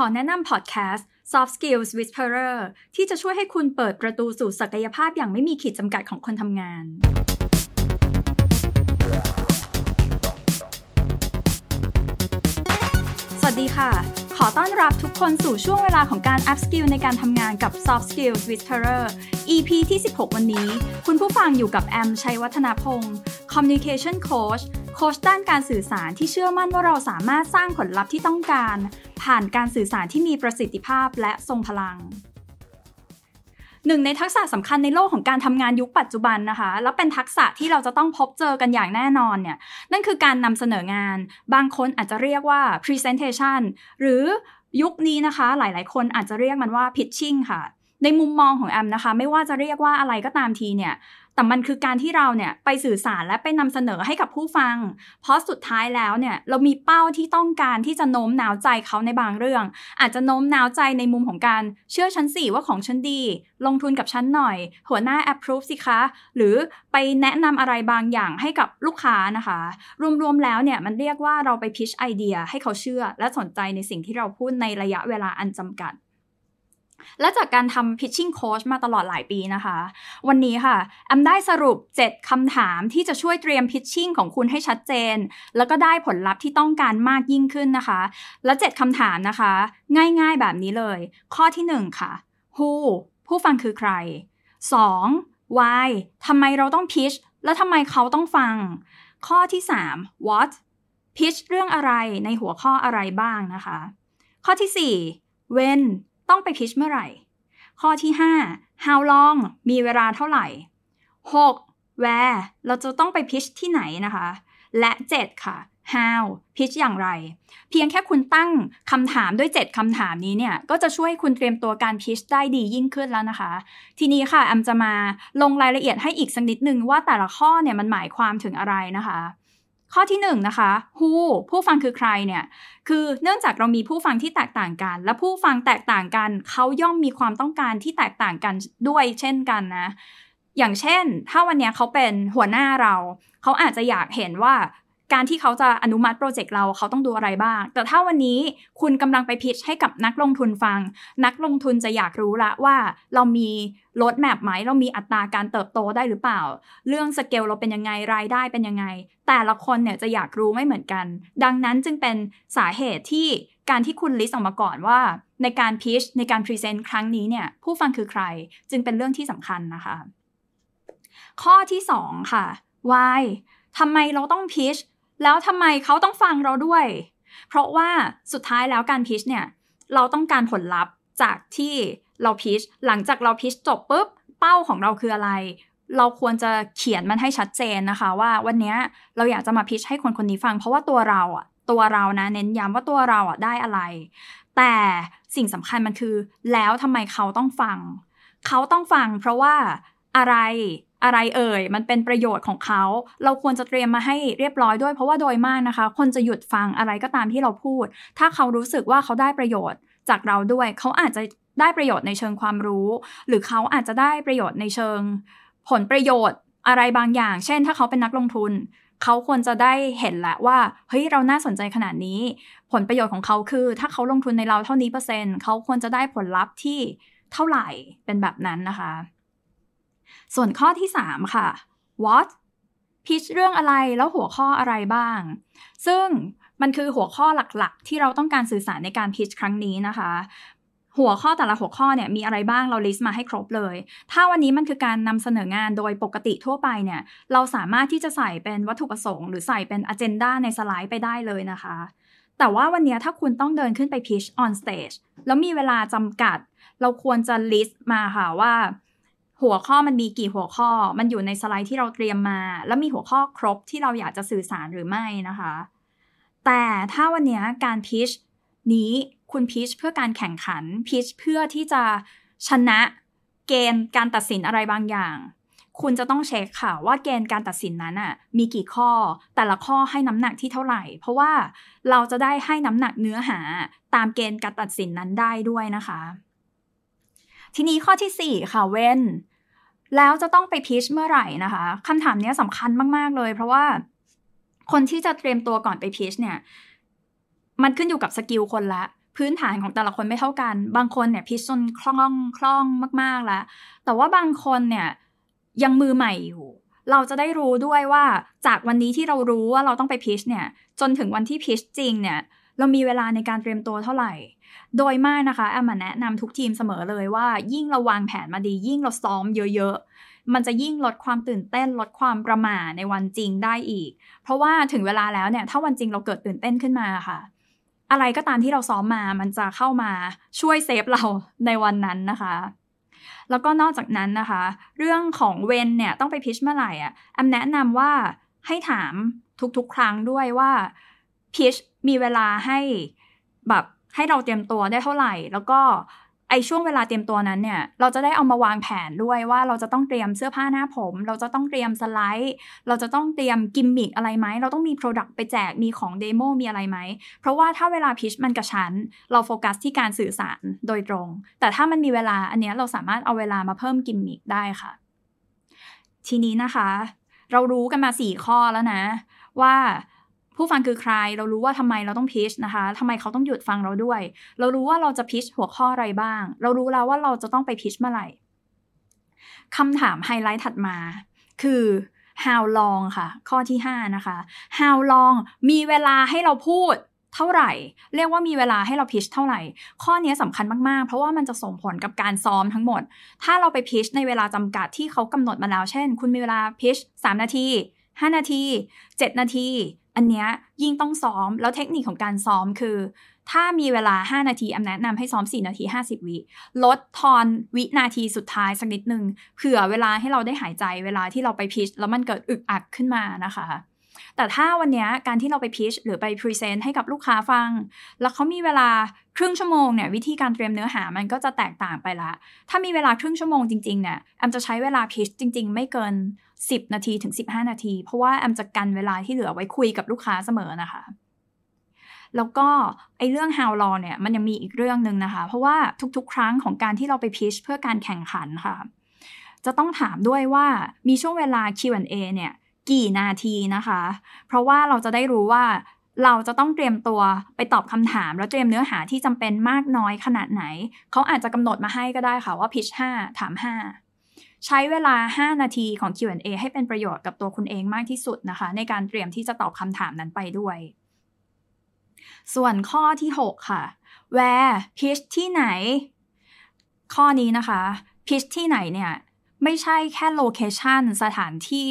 ขอแนะนำพอดแคสต์ Soft Skills Whisperer ที่จะช่วยให้คุณเปิดประตูสู่ศักยภาพอย่างไม่มีขีดจำกัดของคนทำงาน สวัสดีค่ะ ขอต้อนรับทุกคนสู่ช่วงเวลาของการ up skill ในการทำงานกับ Soft Skills Whisperer EP ที่ 16 วันนี้ คุณผู้ฟังอยู่กับแอมชัยวัฒนาพงศ์ Communication Coach โค้ชด้านการสื่อสารที่เชื่อมั่นว่าเราสามารถสร้างผลลัพธ์ที่ต้องการ ผ่านการสื่อสารที่มีประสิทธิภาพและทรงพลังหนึ่งในทักษะสำคัญในโลกของการทำงานยุคปัจจุบันนะคะ แล้วเป็นทักษะที่เราจะต้องพบเจอกันอย่างแน่นอนเนี่ยนั่นคือการนำเสนองาน บางคนอาจจะเรียกว่า presentation หรือยุคนี้นะคะ หลายๆ คนอาจจะเรียกมันว่า pitching ค่ะ ในมุมมองของแอมนะคะ ไม่ว่าจะเรียกว่าอะไรก็ตามทีเนี่ย แต่มันคือการที่เราเนี่ยไปสื่อสารและไปนำเสนอให้กับผู้ฟัง เพราะสุดท้ายแล้วเนี่ยเรามีเป้าที่ต้องการที่จะโน้มน้าวใจเขาในบางเรื่อง อาจจะโน้มน้าวใจในมุมของการเชื่อฉันสิว่าของฉันดี ลงทุนกับฉันหน่อย หัวหน้า approve สิคะ หรือไปแนะนำอะไรบางอย่างให้กับลูกค้านะคะ รวมๆแล้วเนี่ยมันเรียกว่าเราไปพิชไอเดียให้เขาเชื่อ และสนใจในสิ่งที่เราพูดในระยะเวลาอันจำกัด และจากการทำ pitching coach มาตลอดหลายปีนะคะ วันนี้ค่ะแอมได้สรุป 7คำถามที่จะช่วยเตรียม pitching ของคุณให้ชัดเจน แล้วก็ได้ผลลัพธ์ที่ต้องการมากยิ่งขึ้นนะคะ และ 7คำถามนะคะ ง่ายๆแบบนี้เลย ข้อที่ 1 ค่ะ who ผู้ฟังคือใคร 2. why ทำไมเราต้อง pitch และทำไมเขาต้องฟัง ข้อที่ 3 what pitch เรื่องอะไรในหัวข้ออะไรบ้างนะคะ ข้อที่ 4 when ต้องไป pitch เมื่อไหร่ ข้อที่ 5 how long มีเวลาเท่าไหร่ 6. where เราจะต้องไป pitch ที่ไหนนะคะ และ 7 ค่ะ how pitch อย่างไร เพียงแค่คุณตั้งคำถามด้วย 7คำถามนี้เนี่ย ก็จะช่วยคุณเตรียมตัวการ pitch ได้ดียิ่งขึ้นแล้วนะคะ ทีนี้ค่ะแอมจะมาลงรายละเอียดให้อีกสักนิดนึงว่าแต่ละข้อเนี่ยมันหมายความถึงอะไรนะคะ ข้อที่1นนะคะ who ผู้ฟังคือใครเนี่ย คือเนื่องจากเรามีผู้ฟังที่แตกต่างกัน และผู้ฟังแตกต่างกัน เขาย่อมมีความต้องการที่แตกต่างกันด้วยเช่นกันนะ อย่างเช่น ถ้าวันนี้เขาเป็นหัวหน้าเรา เขาอาจจะอยากเห็นว่า การที่เขาจะอนุมัติโปรเจกต์เราเขาต้องดูอะไรบ้าง แต่ถ้าวันนี้คุณกำลังไปพิชให้กับนักลงทุนฟัง นักลงทุนจะอยากรู้ละว่าเรามีรถแมพไหม เรามีอัตราการเติบโตได้หรือเปล่า เรื่องสเกลเราเป็นยังไง รายได้เป็นยังไง แต่ละคนเนี่ยจะอยากรู้ไม่เหมือนกัน ดังนั้นจึงเป็นสาเหตุที่การที่คุณ list ออกมาก่อนว่า ในการ pitch ในการ present ครั้งนี้เนี่ยผู้ฟังคือใครจึงเป็นเรื่องที่สำคัญนะคะ ข้อที่ 2 ค่ะ why ทำไมเราต้อง pitch แล้วทำไมเขาต้องฟังเราด้วย เพราะว่าสุดท้ายแล้วการ pitch เนี่ย เราต้องการผลลัพธ์จากที่เราพิชหลังจากเราพิชจบปุ๊บ เป้าของเราคืออะไร เราควรจะเขียนมันให้ชัดเจนนะคะ ว่าวันนี้เราอยากจะมาพิชให้คนคนนี้ฟัง เพราะว่าตัวเราอะตัวเรานะเน้นย้ำว่าตัวเราอะได้อะไร แต่สิ่งสำคัญมันคือ แล้วทำไมเขาต้องฟัง เขาต้องฟัง เพราะว่าอะไรอะไรเอ่ย มันเป็นประโยชน์ของเขา เราควรจะเตรียมมาให้เรียบร้อยด้วย เพราะว่าโดยมากนะคะ คนจะหยุดฟังอะไรก็ตามที่เราพูด ถ้าเขารู้สึกว่าเขาได้ประโยชน์จากเราด้วย เขาอาจจะได้ประโยชน์ในเชิงความรู้ หรือเขาอาจจะได้ประโยชน์ในเชิง ผลประโยชน์อะไรบางอย่าง เช่น ถ้าเขาเป็นนักลงทุน เขาควรจะได้เห็นแหละว่า เฮ้ย เราน่าสนใจขนาดนี้ ผลประโยชน์ของเขาคือ ถ้าเขาลงทุนในเราเท่านี้เปอร์เซ็นต์ เขาควรจะได้ผลลัพธ์ที่เท่าไหร่ เป็นแบบนั้นนะคะ ส่วนข้อที่ 3 ค่ะ what pitch เรื่องอะไรแล้วหัวข้ออะไรบ้าง ซึ่งมันคือหัวข้อหลักๆ ที่เราต้องการสื่อสารในการ pitch ครั้งนี้นะคะ หัวข้อแต่ละหัวข้อเนี่ยมีอะไรบ้างเราลิสต์มาให้ครบเลย ถ้าวันนี้มันคือการนำเสนองานโดยปกติทั่วไปเนี่ย เราสามารถที่จะใส่เป็นวัตถุประสงค์ หรือใส่เป็น agenda ในสไลด์ไปได้เลยนะคะ แต่ว่าวันนี้ถ้าคุณต้องเดินขึ้นไป pitch on stage แล้วมีเวลาจำกัด เราควรจะ list มาค่ะว่า หัวข้อมันมีกี่หัวข้อ มันอยู่ในสไลด์ที่เราเตรียมมา แล้วมีหัวข้อครบที่เราอยากจะสื่อสารหรือไม่นะคะ แต่ถ้าวันนี้การพิชนี้คุณพิชเพื่อการแข่งขันพิชเพื่อที่จะชนะเกณฑ์การตัดสินอะไรบางอย่าง คุณจะต้องเช็คค่ะว่าเกณฑ์การตัดสินนั้นอะมีกี่ข้อ แต่ละข้อให้น้ำหนักที่เท่าไหร่ เพราะว่าเราจะได้ให้น้ำหนักเนื้อหาตามเกณฑ์การตัดสินนั้นได้ด้วยนะคะ ทีนี้ข้อที่ 4 ค่ะเว้น แล้วจะต้องไปพิชเมื่อไหร่นะคะคำถามนี้สำคัญมาก ๆ เลย เพราะว่าคนที่จะเตรียมตัวก่อนไปพิชเนี่ย มันขึ้นอยู่กับสกิลคนละพื้นฐานของแต่ละคนไม่เท่ากัน บางคนเนี่ยพิชจนคล่องคล่องมาก ๆ แล้ว แต่ว่าบางคนเนี่ยยังมือใหม่อยู่ เราจะได้รู้ด้วยว่าจากวันนี้ที่เรารู้ว่าเราต้องไปพิชเนี่ย จนถึงวันที่พิชจริงเนี่ย เรามีเวลาในการเตรียมตัวเท่าไหร่ โดยมากนะคะแอมมาแนะนำทุกทีมเสมอเลยว่า ยิ่งเราวางแผนมาดี ยิ่งเราซ้อมเยอะๆ มันจะยิ่งลดความตื่นเต้นลดความประหม่าในวันจริงได้อีก เพราะว่าถึงเวลาแล้วเนี่ยถ้าวันจริงเราเกิดตื่นเต้นขึ้นมาค่ะ อะไรก็ตามที่เราซ้อมมามันจะเข้ามาช่วยเซฟเราในวันนั้นนะคะแล้วก็นอกจากนั้นนะคะ เรื่องของเวนเนี่ยต้องไปพิชเมื่อไหร่อะแอมแนะนำว่าให้ถามทุกๆ ครั้งด้วยว่า pitch มีเวลาให้แบบให้เราเตรียมตัวได้เท่าไหร่ แล้วก็ไอช่วงเวลาเตรียมตัวนั้นเนี่ย เราจะได้เอามาวางแผนด้วยว่าเราจะต้องเตรียมเสื้อผ้าหน้าผม เราจะต้องเตรียมสไลด์ เราจะต้องเตรียมกิมมิคอะไรไหม เราต้องมี product ไปแจกมีของ demo มีอะไรไหม เพราะว่าถ้าเวลา pitch มันกระชั้น เราโฟกัสที่การสื่อสารโดยตรง แต่ถ้ามันมีเวลาอันเนี้ยเราสามารถเอาเวลามาเพิ่มกิมมิคได้ค่ะ ทีนี้นะคะ เรารู้กันมาสี่ข้อแล้วนะ ว่า ผู้ฟังคือใคร เรารู้ว่าทำไมเราต้องพิชนะคะทำไมเขาต้องหยุดฟังเราด้วย เรารู้ว่าเราจะพิชหัวข้ออะไรบ้าง เรารู้แล้วว่าเราจะต้องไปพิชเมื่อไหร่คำถามไฮไลท์ถัดมา คือ how long ค่ะ ข้อที่ 5 นะคะ how long มีเวลาให้เราพูดเท่าไหร่ เรียกว่ามีเวลาให้เราพิชเท่าไหร่ ข้อนี้สำคัญมาก ๆ เพราะว่ามันจะส่งผลกับการซ้อมทั้งหมด ถ้าเราไป pitch ในเวลาจำกัดที่เขากำหนดมาแล้ว เช่น คุณมีเวลา pitch 3นาที 5 นาที 7 นาที อันเนี้ยยิ่งต้องซ้อมแล้วเทคนิคของการซ้อมคือ ถ้ามีเวลา 5 นาทีแอมแนะนำให้ซ้อม 4 นาที 50 วิลดทอนวินาทีสุดท้ายสักนิดนึงเผื่อเวลาให้เราได้หายใจเวลาที่เราไป pitch แล้วมันเกิดอึกอักขึ้นมานะคะแต่ถ้าวันนี้การที่เราไป pitch หรือไป present ให้กับลูกค้าฟัง แล้วเขามีเวลา ครึ่งชั่วโมงเนี่ยวิธีการเตรียมเนื้อหามันก็จะแตกต่างไปละ ถ้ามีเวลาครึ่งชั่วโมงจริงๆเนี่ยแอมจะใช้เวลาพิชจริง ๆ ไม่เกิน 10 นาทีถึง 15 นาที เพราะว่าแอมจะกันเวลาที่เหลือไว้คุยกับลูกค้าเสมอนะคะ แล้วก็ไอเรื่อง how long เนี่ยมันยังมีอีกเรื่องหนึ่งนะคะ เพราะว่าทุกๆ ครั้งของการที่เราไปพิชเพื่อการแข่งขันค่ะ จะต้องถามด้วยว่ามีช่วงเวลา Q&A เนี่ยกี่นาทีนะคะ เพราะว่าเราจะได้รู้ว่า เราจะต้องเตรียมตัวไปตอบคำถาม แล้วเตรียมเนื้อหาที่จำเป็นมากน้อยขนาดไหน เขาอาจจะกำหนดมาให้ก็ได้ค่ะว่าพิช5ถาม 5 ใช้เวลา 5 นาทีของ Q&A ให้เป็นประโยชน์กับตัวคุณเองมากที่สุดนะคะ ในการเตรียมที่จะตอบคำถามนั้นไปด้วย ส่วนข้อที่ 6 ค่ะ where pitch ที่ไหน ข้อนี้นะคะ pitch ที่ไหนเนี่ย ไม่ใช่แค่โลเคชันสถานที่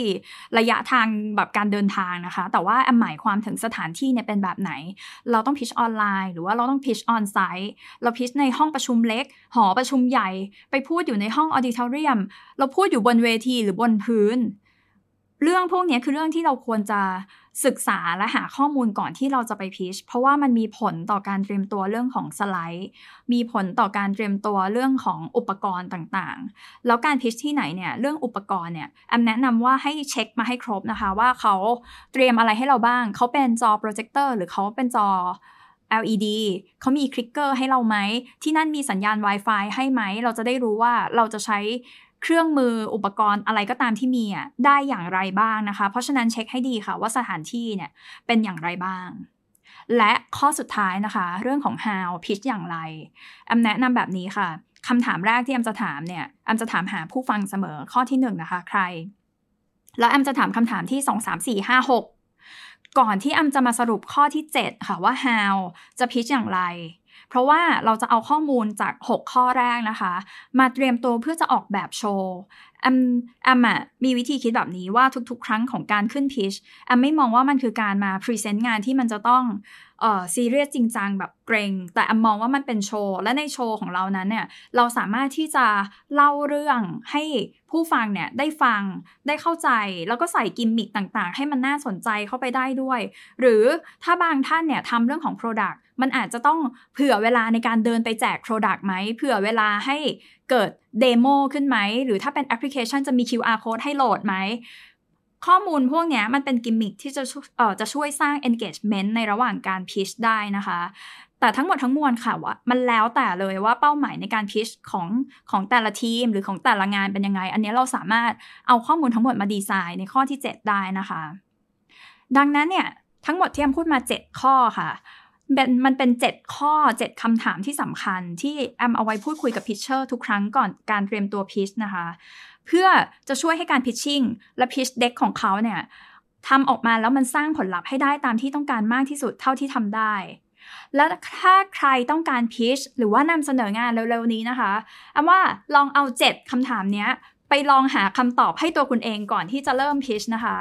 ระยะทางแบบการเดินทางนะคะ แต่ว่าแอมหมายความถึงสถานที่เนี่ยเป็นแบบไหน เราต้องพิชออนไลน์ หรือว่าเราต้องพิชออนไซต์เราพิชในห้องประชุมเล็ก หอประชุมใหญ่ ไปพูดอยู่ในห้องออดิทอเรียม เราพูดอยู่บนเวทีหรือบนพื้น เรื่องพวกนี้คือเรื่องที่เราควรจะศึกษาและหาข้อมูลก่อนที่เราจะไปพิชเพราะว่ามันมีผลต่อการเตรียมตัวเรื่องของสไลด์ มีผลต่อการเตรียมตัวเรื่องของอุปกรณ์ต่างๆ แล้วการ pitch ที่ไหนเนี่ยเรื่องอุปกรณ์เนี่ยแอมแนะนำว่าให้เช็คมาให้ครบนะคะว่าเขาเตรียมอะไรให้เราบ้าง เขาเป็นจอโปรเจคเตอร์หรือเขาเป็นจอ LED เขามี clicker ให้เราไหม ที่นั่นมีสัญญาณ Wi-Fi ให้ไหม เราจะได้รู้ว่าเราจะใช้ เครื่องมืออุปกรณ์อะไรก็ตามที่มีอะได้อย่างไรบ้างนะคะ เพราะฉะนั้นเช็คให้ดีค่ะว่าสถานที่เนี่ยเป็นอย่างไรบ้าง และข้อสุดท้ายนะคะ เรื่องของ how pitch อย่างไรแอมแนะนำแบบนี้ค่ะคำถามแรกที่แอมจะถามเนี่ยแอมจะถามหาผู้ฟังเสมอข้อที่1นนะคะ ใคร แล้วแอมจะถามคำถามที่ 2 3 4 5 6 ก่อนที่แอมจะมาสรุปข้อที่ 7 ค่ะว่า how จะพิชอย่างไร เพราะว่าเราจะเอาข้อมูลจาก 6 ข้อแรกนะคะ มาเตรียมตัวเพื่อจะออกแบบโชว์ แอมแอมอะมีวิธีคิดแบบนี้ว่าทุกๆ ครั้งของการขึ้นพิชแอมไม่มองว่ามันคือการมา present งานที่มันจะต้องเอ่อซีเรียสจริงจังแบบเกร็ง แต่แอมมองว่ามันเป็นโชว์ และในโชว์ของเรานั้นเนี่ยเราสามารถที่จะเล่าเรื่องให้ผู้ฟังเนี่ยได้ฟังได้เข้าใจ แล้วก็ใส่กิมมิคต่างๆ ให้มันน่าสนใจเข้าไปได้ด้วย หรือถ้าบางท่านเนี่ยทำเรื่องของ Product มันอาจจะต้องเผื่อเวลาในการเดินไปแจก Product ไหมเผื่อเวลาให้เกิด demo ขึ้นไหม หรือถ้าเป็นแอปพลิเคชันจะมี QR code ให้โหลดไหม ข้อมูลพวกนี้มันเป็นกิมมิคที่จะเอ่อจะช่วยสร้าง engagement ในระหว่างการ pitch ได้นะคะ แต่ทั้งหมดทั้งมวลค่ะว่ามันแล้วแต่เลยว่าเป้าหมายในการ pitch ของของแต่ละทีม หรือของแต่ละงานเป็นยังไง อันนี้เราสามารถเอาข้อมูลทั้งหมดมาดีไซน์ในข้อที่ 7 ได้นะคะ ดังนั้นเนี่ยทั้งหมดที่แอมพูดมา 7 ข้อค่ะ เป็นมันเป็น 7 ข้อ 7คำถามที่สำคัญที่แอมเอาไว้พูดคุยกับ pitcher ทุกครั้งก่อนการเตรียมตัว pitch นะคะ เพื่อจะช่วยให้การพิชชิ่งและพิชเด็กของเขาเนี่ยทำออกมาแล้วมันสร้างผลลัพธ์ให้ได้ตามที่ต้องการมากที่สุดเท่าที่ทำได้ และถ้าใครต้องการพิชหรือว่านำเสนองานเร็วๆนี้นะคะแอมว่าลองเอา 7คำถามเนี้ยไปลองหาคำตอบให้ตัวคุณเองก่อนที่จะเริ่มพิชนะคะ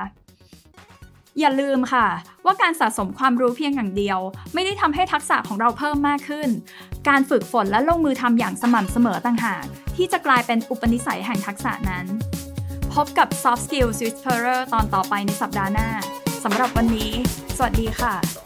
อย่าลืมค่ะ ว่าการสะสมความรู้เพียงอย่างเดียว ไม่ได้ทำให้ทักษะของเราเพิ่มมากขึ้น การฝึกฝนและลงมือทำอย่างสม่ำเสมอต่างหาก ที่จะกลายเป็นอุปนิสัยแห่งทักษะนั้น พบกับ Soft Skills Whisperer ตอนต่อไปในสัปดาห์หน้าสำหรับวันนี้ สวัสดีค่ะ